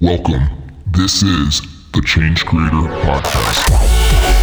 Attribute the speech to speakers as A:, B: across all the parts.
A: Welcome. This is the Change Creator Podcast.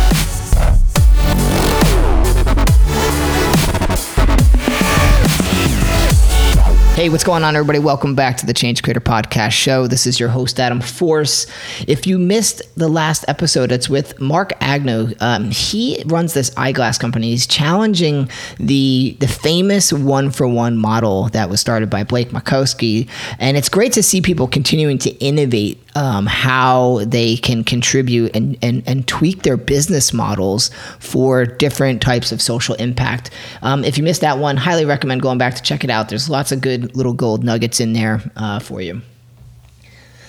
B: Hey, what's going on, everybody? Welcome back to the Change Creator Podcast Show. This is your host, Adam Force. If you missed the last episode, it's with Mark Agnew. Um, he runs this eyeglass company. He's challenging the the famous one for one model that was started by Blake Mycoskie, and it's great to see people continuing to innovate um, how they can contribute and, and, and tweak their business models for different types of social impact. Um, if you missed that one, highly recommend going back to check it out. There's lots of good little gold nuggets in there uh, for you.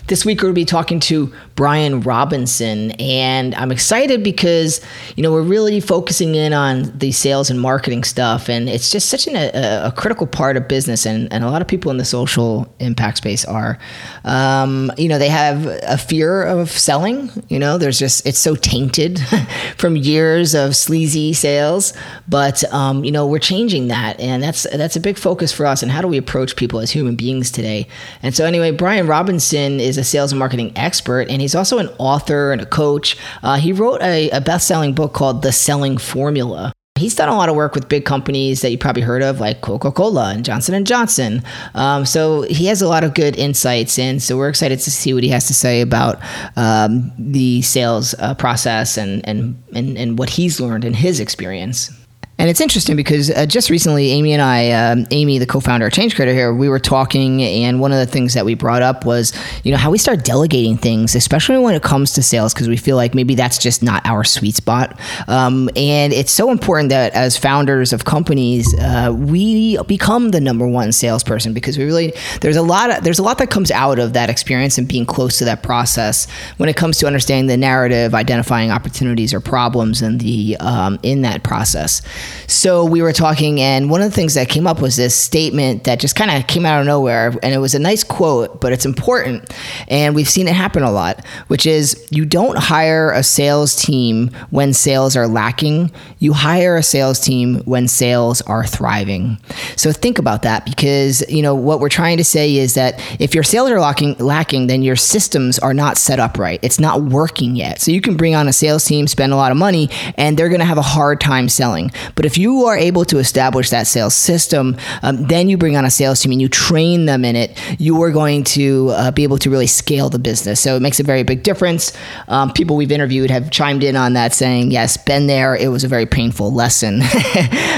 B: This week we're going to be talking to Brian Robinson, and I'm excited because you know we're really focusing in on the sales and marketing stuff, and it's just such an, a, a, critical part of business, and, and a lot of people in the social impact space are, um, you know, they have a fear of selling. You know, there's just it's so tainted from years of sleazy sales, but um, you know we're changing that, and that's that's a big focus for us. And how do we approach people as human beings today? And so anyway, Brian Robinson is a sales and marketing expert, and he's also an author and a coach. Uh, he wrote a, a best selling book called The Selling Formula. He's done a lot of work with big companies that you probably heard of, like Coca-Cola and Johnson and Johnson. Um, so he has a lot of good insights, and so we're excited to see what he has to say about um, the sales uh, process and, and and and what he's learned in his experience. And it's interesting because uh, just recently, Amy and I, um, Amy, the co-founder of Change Creator here, we were talking, and one of the things that we brought up was, you know, how we start delegating things, especially when it comes to sales, because we feel like maybe that's just not our sweet spot. Um, and it's so important that as founders of companies, uh, we become the number one salesperson because we really there's a lot of, there's a lot that comes out of that experience and being close to that process when it comes to understanding the narrative, identifying opportunities or problems in the um, in that process. So we were talking, and one of the things that came up was this statement that just kind of came out of nowhere. And it was a nice quote, but it's important. And we've seen it happen a lot, which is you don't hire a sales team when sales are lacking, you hire a sales team when sales are thriving. So think about that because, you know, what we're trying to say is that if your sales are lacking, lacking then your systems are not set up right. It's not working yet. So you can bring on a sales team, spend a lot of money, and they're going to have a hard time selling. But if you are able to establish that sales system, um, then you bring on a sales team and you train them in it, you are going to uh, be able to really scale the business. So it makes a very big difference. Um, people we've interviewed have chimed in on that, saying, "Yes, been there. It was a very painful lesson."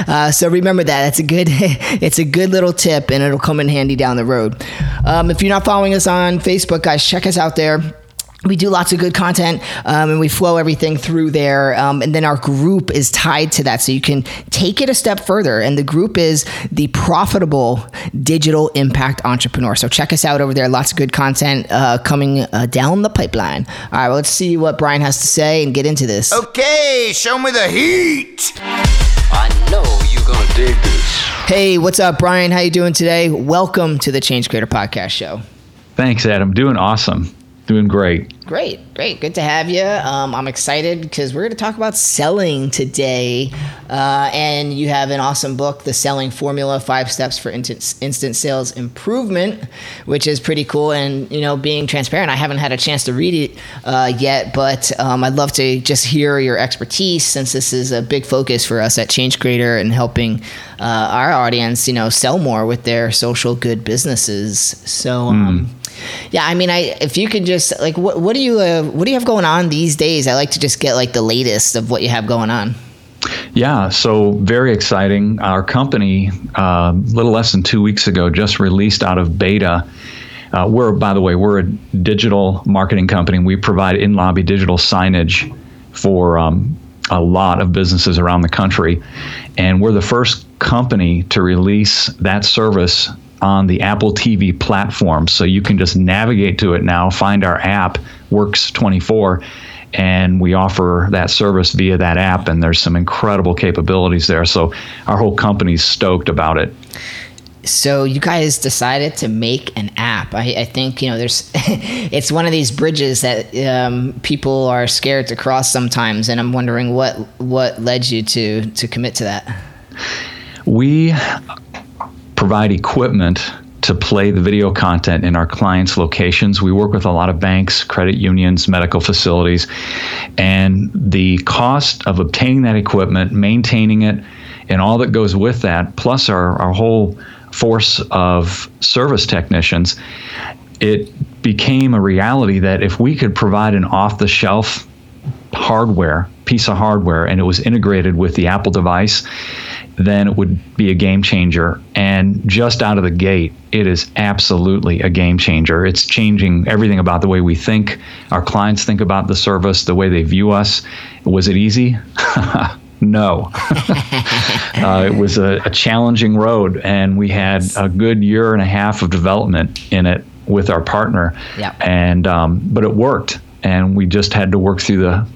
B: uh, so remember that. It's a good, it's a good little tip, and it'll come in handy down the road. Um, if you're not following us on Facebook, guys, check us out there we do lots of good content um, and we flow everything through there um, and then our group is tied to that so you can take it a step further and the group is the profitable digital impact entrepreneur. So check us out over there lots of good content uh, coming uh, down the pipeline. All right well, let's see what brian has to say and get into this.
C: Okay show me the heat.
D: I know you're gonna dig this.
B: Hey what's up brian? How you doing today? Welcome to the change creator podcast show.
E: Thanks adam. Doing awesome Doing great.
B: Great, great. Good to have you. Um, I'm excited because we're going to talk about selling today. Uh, and you have an awesome book, The Selling Formula Five Steps for Instant, Instant Sales Improvement, which is pretty cool. And, you know, being transparent, I haven't had a chance to read it uh, yet, but um, I'd love to just hear your expertise since this is a big focus for us at Change Creator and helping uh, our audience, you know, sell more with their social good businesses. So, um, mm. Yeah, I mean, I if you could just like what what do you uh, what do you have going on these days? I like to just get like the latest of what you have going on.
E: Yeah, so very exciting. Our company, a uh, little less than two weeks ago, just released out of beta. Uh, we're, by the way, we're a digital marketing company. We provide in lobby digital signage for um, a lot of businesses around the country. And we're the first company to release that service on the Apple TV platform. So you can just navigate to it now, find our app, Works 24, and we offer that service via that app. And there's some incredible capabilities there. So our whole company's stoked about it.
B: So you guys decided to make an app. I, I think you know there's, it's one of these bridges that um, people are scared to cross sometimes, and I'm wondering what what led you to to commit to that.
E: We provide equipment to play the video content in our clients' locations. We work with a lot of banks, credit unions, medical facilities, and the cost of obtaining that equipment, maintaining it, and all that goes with that, plus our, our whole force of service technicians, it became a reality that if we could provide an off the shelf hardware, piece of hardware, and it was integrated with the Apple device, then it would be a game changer. And just out of the gate, it is absolutely a game changer. It's changing everything about the way we think, our clients think about the service, the way they view us. Was it easy? no. uh, it was a, a, challenging road, and we had a good year and a half of development in it with our partner.
B: Yeah.
E: And um, but it worked, and we just had to work through the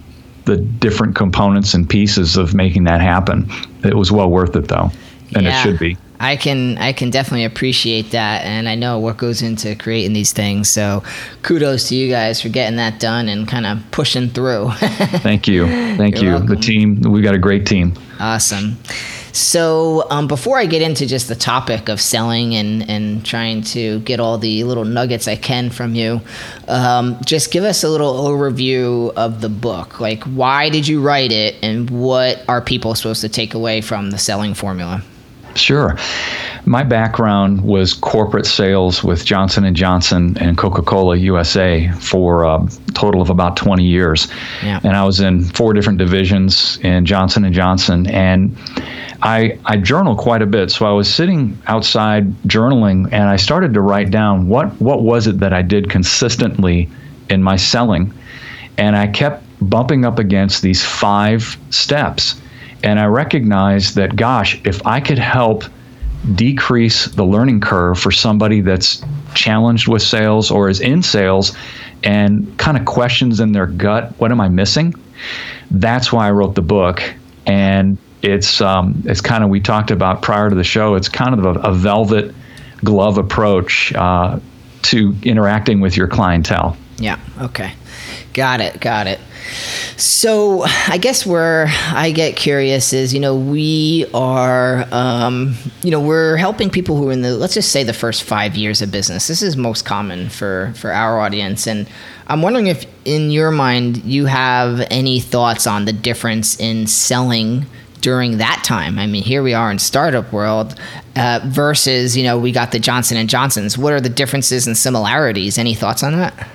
E: the different components and pieces of making that happen. It was well worth it, though, and
B: yeah.
E: it should be.
B: I can I can definitely appreciate that, and I know what goes into creating these things. So, kudos to you guys for getting that done and kind of pushing through.
E: Thank you, thank
B: You're
E: you.
B: welcome.
E: The team, we got a great team.
B: Awesome. So, um, before I get into just the topic of selling and, and trying to get all the little nuggets I can from you, um, just give us a little overview of the book. Like, why did you write it, and what are people supposed to take away from the selling formula?
E: Sure. My background was corporate sales with Johnson and Johnson and Coca-Cola USA for a total of about 20 years.
B: Yeah.
E: And I was in four different divisions in Johnson and Johnson and I, I journal quite a bit. So I was sitting outside journaling and I started to write down what, what was it that I did consistently in my selling. And I kept bumping up against these five steps. And I recognized that, gosh, if I could help decrease the learning curve for somebody that's challenged with sales or is in sales and kind of questions in their gut, what am I missing? That's why I wrote the book. And it's um, it's kind of we talked about prior to the show. It's kind of a, a velvet glove approach uh, to interacting with your clientele.
B: Yeah. Okay. Got it. Got it. So I guess where I get curious is, you know, we are, um, you know, we're helping people who are in the, let's just say the first five years of business. This is most common for for our audience, and I'm wondering if, in your mind, you have any thoughts on the difference in selling during that time. I mean, here we are in startup world uh, versus, you know, we got the Johnson and Johnsons. What are the differences and similarities? Any thoughts on that?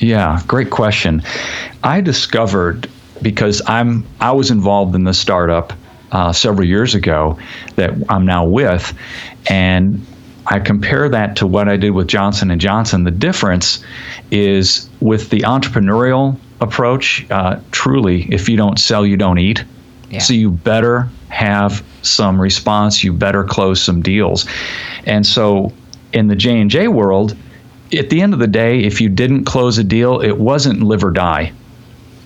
E: Yeah, great question. I discovered because I'm I was involved in the startup uh, several years ago that I'm now with, and I compare that to what I did with Johnson and Johnson. The difference is with the entrepreneurial approach. Uh, truly, if you don't sell, you don't eat.
B: Yeah.
E: So you better have some response. You better close some deals, and so in the J and J world at the end of the day, if you didn't close a deal, it wasn't live or die.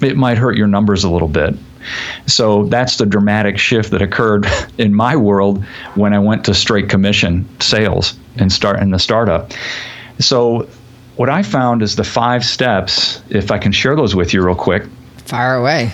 E: It might hurt your numbers a little bit. So that's the dramatic shift that occurred in my world when I went to straight commission sales and start in the startup. So what I found is the five steps, if I can share those with you real quick.
B: Fire away.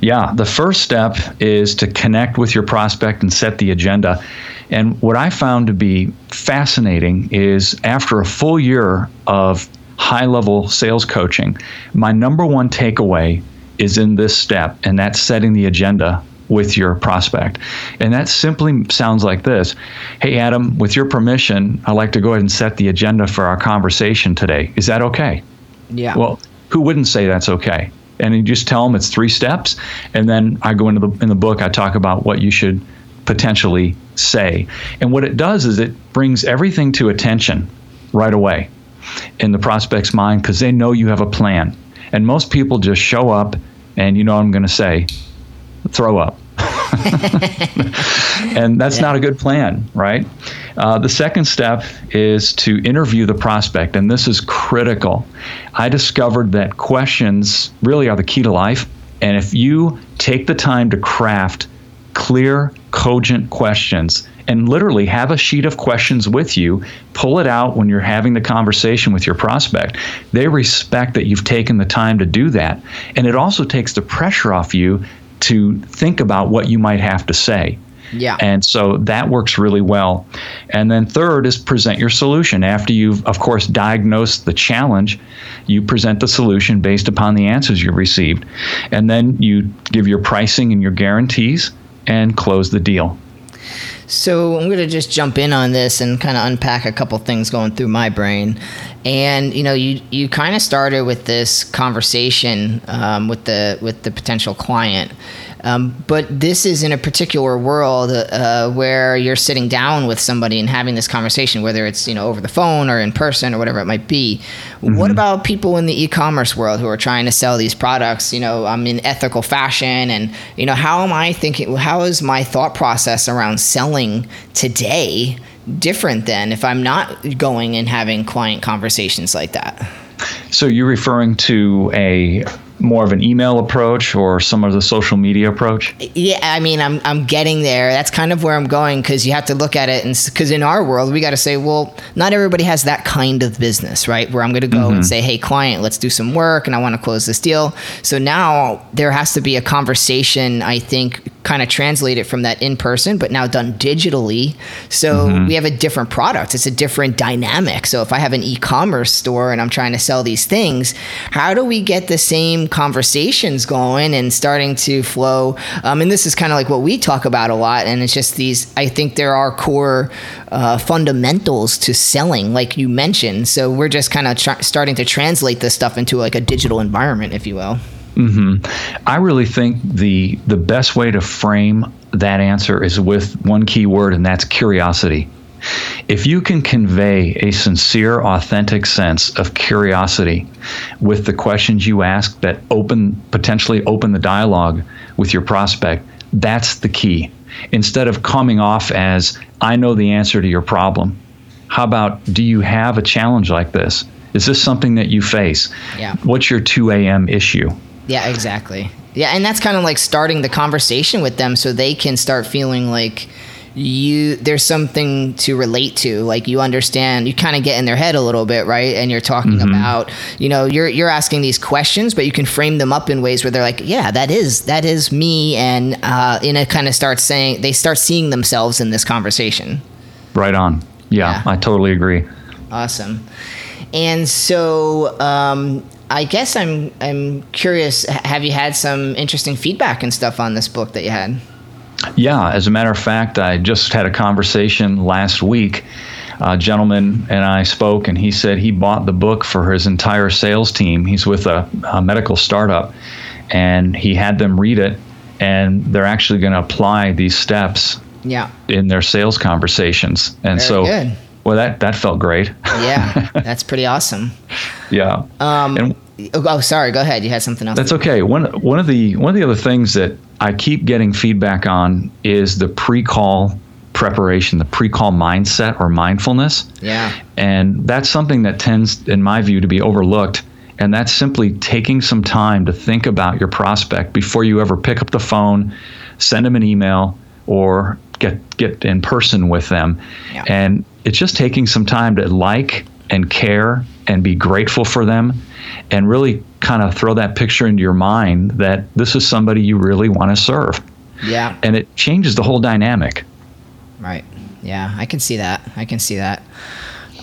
E: Yeah, the first step is to connect with your prospect and set the agenda. And what I found to be fascinating is after a full year of high level sales coaching, my number one takeaway is in this step, and that's setting the agenda with your prospect. And that simply sounds like this Hey, Adam, with your permission, I'd like to go ahead and set the agenda for our conversation today. Is that okay?
B: Yeah.
E: Well, who wouldn't say that's okay? And you just tell them it's three steps, and then I go into the in the book. I talk about what you should potentially say, and what it does is it brings everything to attention right away in the prospect's mind because they know you have a plan. And most people just show up, and you know what I'm going to say, throw up. and that's yeah. not a good plan, right? Uh, the second step is to interview the prospect, and this is critical. I discovered that questions really are the key to life. And if you take the time to craft clear, cogent questions and literally have a sheet of questions with you, pull it out when you're having the conversation with your prospect. They respect that you've taken the time to do that. And it also takes the pressure off you to think about what you might have to say.
B: Yeah.
E: And so that works really well. And then third is present your solution. After you've, of course, diagnosed the challenge, you present the solution based upon the answers you've received. And then you give your pricing and your guarantees and close the deal.
B: So I'm going to just jump in on this and kind of unpack a couple things going through my brain. And you know, you you kind of started with this conversation um, with the with the potential client, um, but this is in a particular world uh, where you're sitting down with somebody and having this conversation, whether it's you know over the phone or in person or whatever it might be. Mm-hmm. What about people in the e-commerce world who are trying to sell these products? You know, I'm in ethical fashion, and you know, how am I thinking? How is my thought process around selling today different than if I'm not going and having client conversations like that?
E: So you're referring to a more of an email approach or some of the social media approach?
B: Yeah, I mean, I'm I'm getting there. That's kind of where I'm going because you have to look at it, and because in our world, we got to say, well, not everybody has that kind of business, right? Where I'm going to go mm-hmm. and say, hey, client, let's do some work, and I want to close this deal. So now there has to be a conversation. I think kind of translate it from that in person, but now done digitally. So mm-hmm. we have a different product. It's a different dynamic. So if I have an e-commerce store and I'm trying to sell these things, how do we get the same conversations going and starting to flow? Um, and this is kind of like what we talk about a lot. And it's just these. I think there are core uh, fundamentals to selling, like you mentioned. So we're just kind of tr- starting to translate this stuff into like a digital environment, if you will.
E: Mm-hmm. I really think the the best way to frame that answer is with one key word, and that's curiosity. If you can convey a sincere, authentic sense of curiosity with the questions you ask that open potentially open the dialogue with your prospect, that's the key. Instead of coming off as I know the answer to your problem. How about do you have a challenge like this? Is this something that you face?
B: Yeah.
E: What's your 2 a.m. issue?
B: Yeah, exactly. Yeah, and that's kind of like starting the conversation with them so they can start feeling like you there's something to relate to like you understand you kind of get in their head a little bit right and you're talking mm-hmm. about you know you're you're asking these questions but you can frame them up in ways where they're like yeah that is that is me and uh and it kind of starts saying they start seeing themselves in this conversation
E: right on yeah, yeah. i totally agree
B: awesome and so um I guess I'm I'm curious. Have you had some interesting feedback and stuff on this book that you had?
E: Yeah, as a matter of fact, I just had a conversation last week. A gentleman and I spoke, and he said he bought the book for his entire sales team. He's with a, a medical startup, and he had them read it, and they're actually going to apply these steps
B: yeah.
E: in their sales conversations. And
B: Very
E: so
B: good.
E: Well, that that felt great.
B: yeah, that's pretty awesome.
E: Yeah.
B: Um, and, oh, sorry. Go ahead. You had something else.
E: That's okay. One one of the one of the other things that I keep getting feedback on is the pre-call preparation, the pre-call mindset or mindfulness.
B: Yeah.
E: And that's something that tends, in my view, to be overlooked. And that's simply taking some time to think about your prospect before you ever pick up the phone, send them an email, or get get in person with them. Yeah. And it's just taking some time to like and care and be grateful for them and really kind of throw that picture into your mind that this is somebody you really want to serve.
B: Yeah.
E: And it changes the whole dynamic.
B: Right. Yeah, I can see that. I can see that.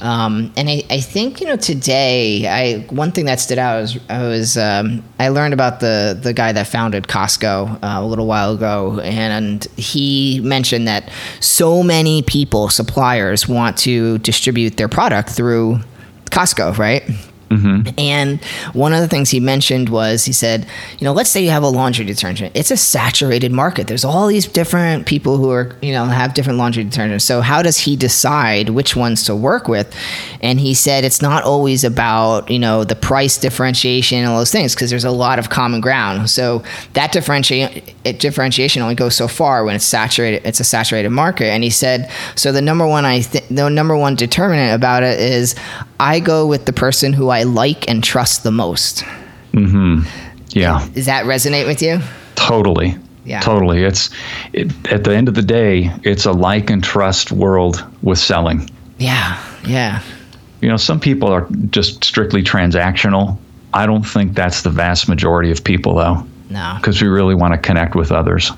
B: Um, and I, I think you know today I one thing that stood out was I was um, I learned about the the guy that founded Costco uh, a little while ago, and he mentioned that so many people suppliers want to distribute their product through Costco, right? Mm-hmm. And one of the things he mentioned was he said, you know, let's say you have a laundry detergent. It's a saturated market. There's all these different people who are, you know, have different laundry detergents. So how does he decide which ones to work with? And he said it's not always about, you know, the price differentiation and all those things because there's a lot of common ground. So that differentiate differentiation only goes so far when it's saturated. It's a saturated market. And he said, so the number one I th- the number one determinant about it is I go with the person who I like and trust the most.
E: Mm-hmm. Yeah.
B: Does that resonate with you?
E: Totally.
B: Yeah.
E: Totally. It's it, at the end of the day, it's a like and trust world with selling.
B: Yeah. Yeah.
E: You know, some people are just strictly transactional. I don't think that's the vast majority of people, though.
B: No.
E: Because we really want to connect with others.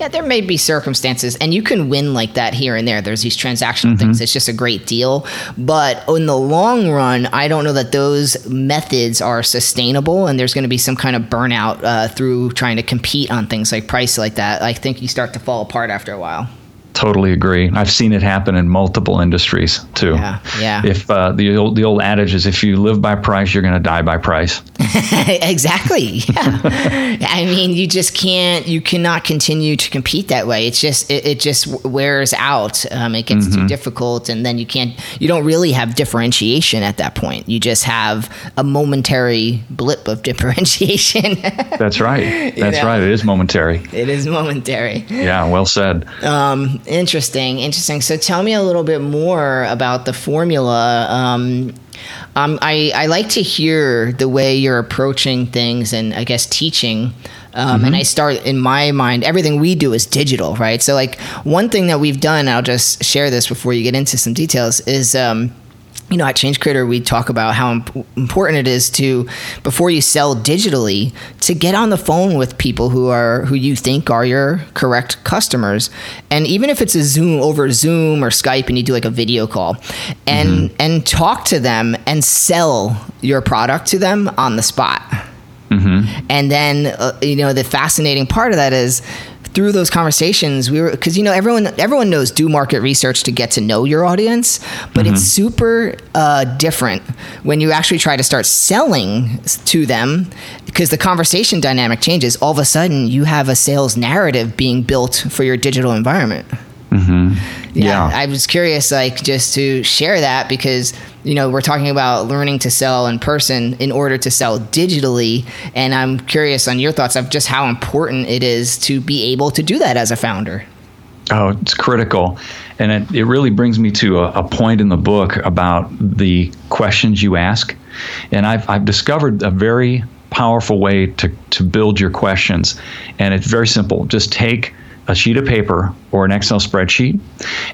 B: Yeah, there may be circumstances, and you can win like that here and there. There's these transactional things. It's just a great deal. But in the long run, I don't know that those methods are sustainable, and there's going to be some kind of burnout uh, through trying to compete on things like price like that. I think you start to fall apart after a while.
E: Totally agree. I've seen it happen in multiple industries too.
B: Yeah, yeah.
E: If uh, the old the old adage is, if you live by price, you're going to die by price.
B: exactly. Yeah. I mean, you just can't. You cannot continue to compete that way. It's just it, it just wears out. Um, it gets too difficult, and then you can't. You don't really have differentiation at that point. You just have a momentary blip of differentiation.
E: That's right. That's
B: know.
E: right. It is momentary.
B: it is momentary.
E: Yeah, well said.
B: Um, interesting, interesting. So tell me a little bit more about the formula. Um, um, I, I like to hear the way you're approaching things and I guess teaching. Um, And I start in my mind, everything we do is digital, right? So, like, one thing that we've done, I'll just share this before you get into some details, is. Um, you know, at Change Creator, we talk about how imp- important it is to, before you sell digitally, to get on the phone with people who are who you think are your correct customers, and even if it's a Zoom over Zoom or Skype, and you do like a video call, and and talk to them and sell your product to them on the spot. And then, uh, you know, the fascinating part of that is through those conversations, we were because you know everyone everyone knows do market research to get to know your audience, but it's super uh, different when you actually try to start selling to them because the conversation dynamic changes. All of a sudden, you have a sales narrative being built for your digital environment. Mm-hmm.
E: Yeah.
B: I was curious, like, just to share that because, you know, we're talking about learning to sell in person in order to sell digitally. And I'm curious on your thoughts of just how important it is to be able to do that as a founder.
E: Oh, it's critical. And it, it really brings me to a, a point in the book about the questions you ask. And I've, I've discovered a very powerful way to, to build your questions. And it's very simple. Just take a sheet of paper or an Excel spreadsheet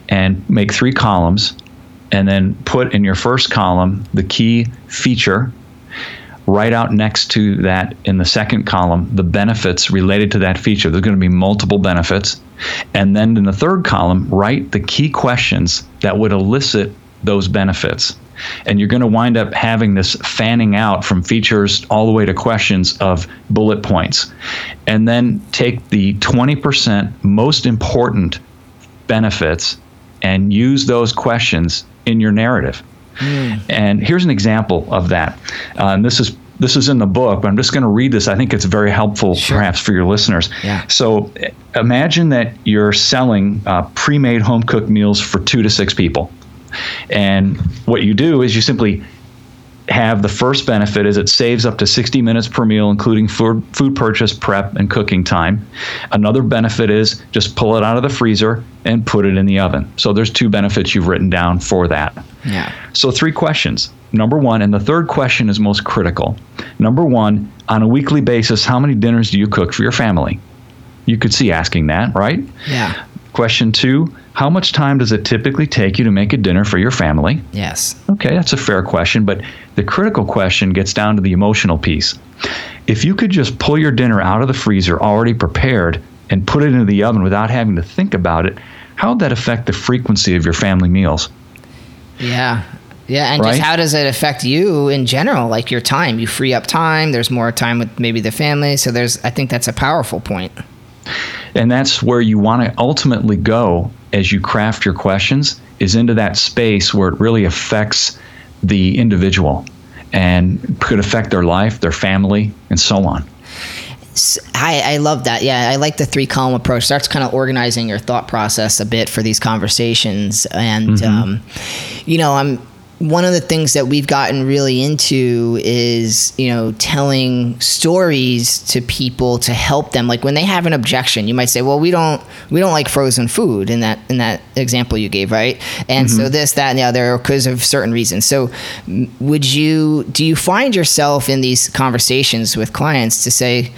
E: and make three columns. And then put in your first column the key feature write out next to that in the second column the benefits related to that feature. There's going to be multiple benefits. And then in the third column, write the key questions that would elicit those benefits. And you're going to wind up having this fanning out from features all the way to questions of bullet points. And then take the 20% most important benefits and use those questions in your narrative. And here's an example of that. Uh, and this is this is in the book, but I'm just going to read this. I think it's very helpful, perhaps, for your listeners.
B: Yeah.
E: So imagine that you're selling uh, pre-made home cooked meals for two to six people, and what you do is you simply have the first benefit is it saves up to 60 minutes per meal including food, food purchase prep and cooking time. Another benefit is just pull it out of the freezer and put it in the oven. So there's two benefits you've written down for that.
B: Yeah.
E: so three questions. Number one and the third question is most critical. Number one on a weekly basis how many dinners do you cook for your family? You could see asking that right?
B: Yeah.
E: question two how much time does it typically take you to make a dinner for your family
B: Yes.
E: Okay, that's a fair question, but the critical question gets down to the emotional piece. If you could just pull your dinner out of the freezer already prepared and put it into the oven without having to think about it, how would that affect the frequency of your family meals?
B: Yeah. Yeah, and
E: Right?
B: just how does it affect you in general? Like your time, you free up time. There's more time with maybe the family. So there's, I think that's a powerful point.
E: And that's where you want to ultimately go as you craft your questions is into that space where it really affects the individual and could affect their life, their family, and so on.
B: I love that. Yeah, I like the three column approach. Starts kind of organizing your thought process a bit for these conversations. And, um, you know, I'm one of the things that we've gotten really into is you know telling stories to people to help them. Like when they have an objection you might say well we don't we don't like frozen food in that in that example you gave right? And so mm-hmm. this that and the other because of certain reasons. So would you do you find yourself in these conversations with clients to say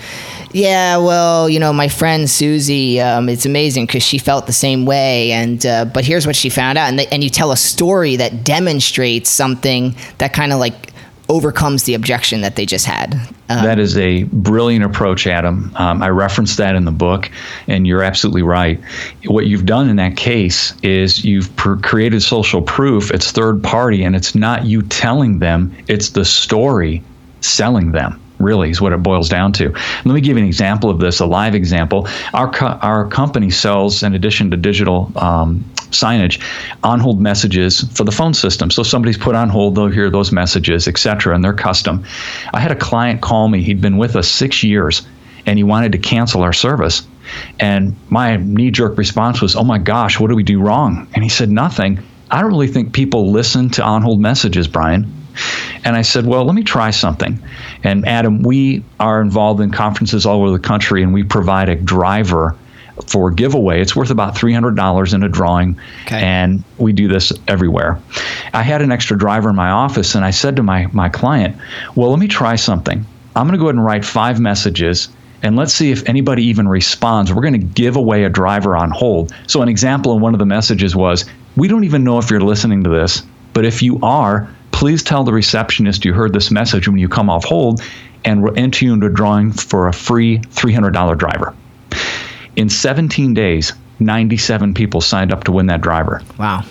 B: yeah, well, you know, my friend Susie, um, it's amazing because she felt the same way, and uh, but here's what she found out, and, and you tell a story that demonstrates something that kind of like overcomes the objection that they just had. Um,
E: that is a brilliant approach, Adam. Um, I referenced that in the book, and you're absolutely right. What you've done in that case is you've pr- created social proof. It's third party, and it's not you telling them, it's the story selling them really is what it boils down to. Let me give you an example of this, a live example. Our, co- our company sells, in addition to digital um, signage, on hold messages for the phone system. So somebody's put on hold, they'll hear those messages, etc., and they're custom. I had a client call me, he'd been with us six years, and he wanted to cancel our service. And my knee jerk response was, Oh my gosh, what do we do wrong? And he said, Nothing. I don't really think people listen to on hold messages, Brian. And I said, well, let me try something. And Adam, we are involved in conferences all over the country, and we provide a driver for giveaway. It's worth about $300 in a drawing,
B: Okay.
E: and we do this everywhere. I had an extra driver in my office, and I said to my, my client, well, let me try something. I'm going to go ahead and write five messages. And let's see if anybody even responds. We're going to give away a driver on hold. So, an example in one of the messages was We don't even know if you're listening to this, but if you are, please tell the receptionist you heard this message when you come off hold, and we'll enter you into a drawing for a free $300 driver. In 17 days, 97 people signed up to win that driver.
B: wow.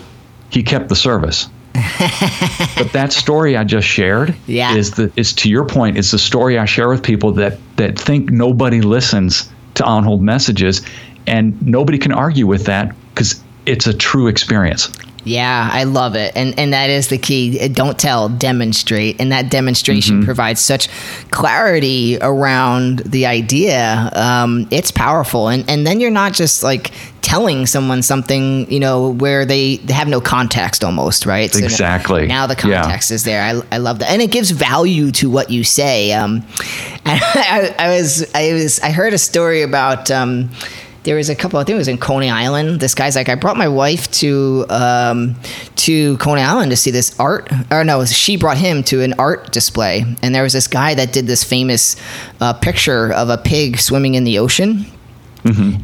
E: He kept the service. but that story I just shared
B: Yeah.
E: is the is to your point, it's the story I share with people that that think nobody listens to on hold messages and nobody can argue with that because it's a true experience.
B: Yeah, I love it. And and that is the key. Don't tell, demonstrate. And that demonstration provides such clarity around the idea. Um, it's powerful. And and then you're not just like telling someone something, you know, where they, have no context almost, right? So
E: Exactly.
B: Now the
E: Yeah.
B: context is there. I, I love that. And it gives value to what you say. Um, and I, I was I was I heard a story about um, there was a couple. I think it was in Coney Island. This guy's like, I brought my wife to um, to Coney Island to see this art. Or no, she brought him to an art display, and there was this guy that did this famous uh, picture of a pig swimming in the ocean.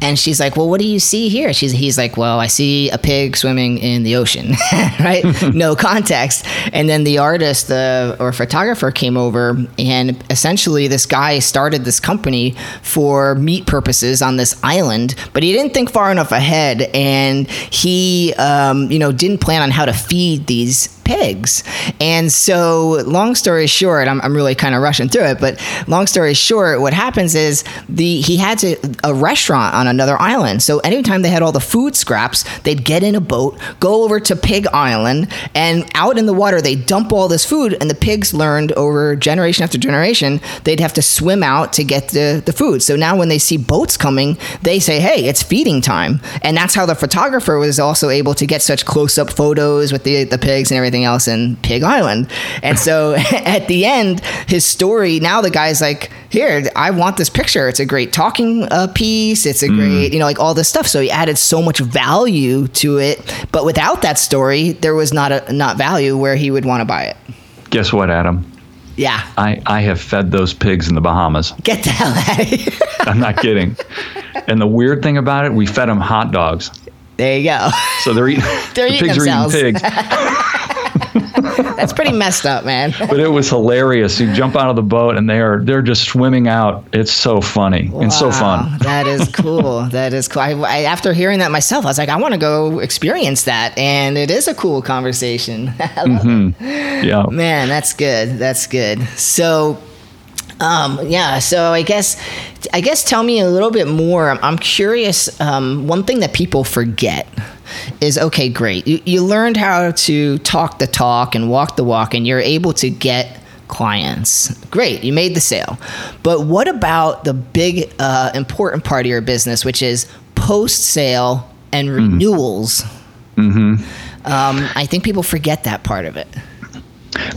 B: And she's like, "Well, what do you see here?" She's he's like, "Well, I see a pig swimming in the ocean." right? no context. And then the artist the or photographer came over and essentially this guy started this company for meat purposes on this island, but he didn't think far enough ahead and he um, you know, didn't plan on how to feed these pigs. And so, long story short, I'm, I'm really kind of rushing through it, but long story short, what happens is the he had to a restaurant on another island. So anytime they had all the food scraps, they'd get in a boat, go over to Pig Island, and out in the water they dump all this food. And the pigs learned over generation after generation they'd have to swim out to get the the food. So now when they see boats coming, they say, "Hey, it's feeding time," and that's how the photographer was also able to get such close up photos with the the pigs and everything else in Pig Island. And so at the end, his story now the guy's like, "Here, I want this picture. It's a great talking uh, piece. It's a great, you know, like all this stuff." So he added so much value to it, but without that story, there was not a not value where he would want to buy it.
E: Guess what, Adam?
B: Yeah,
E: I, I have fed those pigs in the Bahamas.
B: get the hell out of here.
E: I'm not kidding. and the weird thing about it, we fed them hot dogs.
B: there you go.
E: So they're eating,
B: They're
E: the
B: eating
E: pigs
B: themselves.
E: are eating pigs.
B: That's pretty messed up, man.
E: but it was hilarious. You jump out of the boat and they are they're just swimming out. It's so funny and so fun.
B: that is cool. that is cool. I, I, after hearing that myself, I was like, I want to go experience that, and it is a cool conversation. It. Mm-hmm.
E: Yeah.
B: Man, that's good. That's good. So, um, yeah. So I guess, I guess, tell me a little bit more. I'm, curious. Um, one thing that people forget is okay, great. You, you learned how to talk the talk and walk the walk, and you're able to get clients. Great, you made the sale. But what about the big, uh, important part of your business, which is post sale and renewals? Mm-hmm. Um, I think people forget that part of it.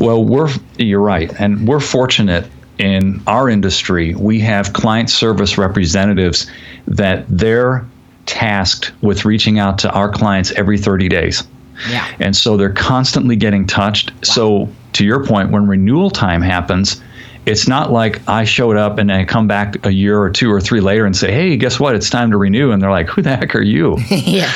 E: Well, we're you're right, and we're fortunate in our industry. We have client service representatives that they're tasked with reaching out to our clients every 30 days.
B: Yeah.
E: And so they're constantly getting touched. So to your point, when renewal time happens, it's not like I showed up and I come back a year or two or three later and say, "Hey, guess what? It's time to renew." And they're like, "Who the heck are you?"
B: yeah.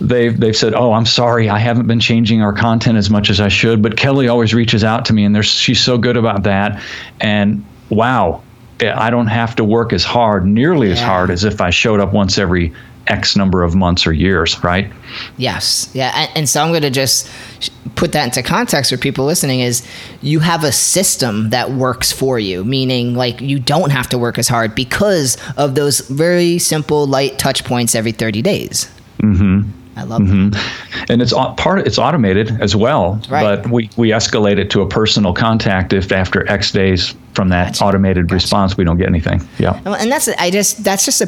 E: they've they've said, "Oh, I'm sorry, I haven't been changing our content as much as I should." But Kelly always reaches out to me, and there's she's so good about that. And wow, I don't have to work as hard, nearly as hard as if I showed up once every X number of months or years, right?
B: Yes. Yeah. And, and so I'm going to just put that into context for people listening is you have a system that works for you, meaning like you don't have to work as hard because of those very simple light touch points every 30 days. Mm-hmm. I love that.
E: and it's part it's automated as well
B: Right.
E: but we we escalate it to a personal contact if after x days from that
B: Gotcha.
E: automated response we don't get anything yeah
B: And that's I just that's just a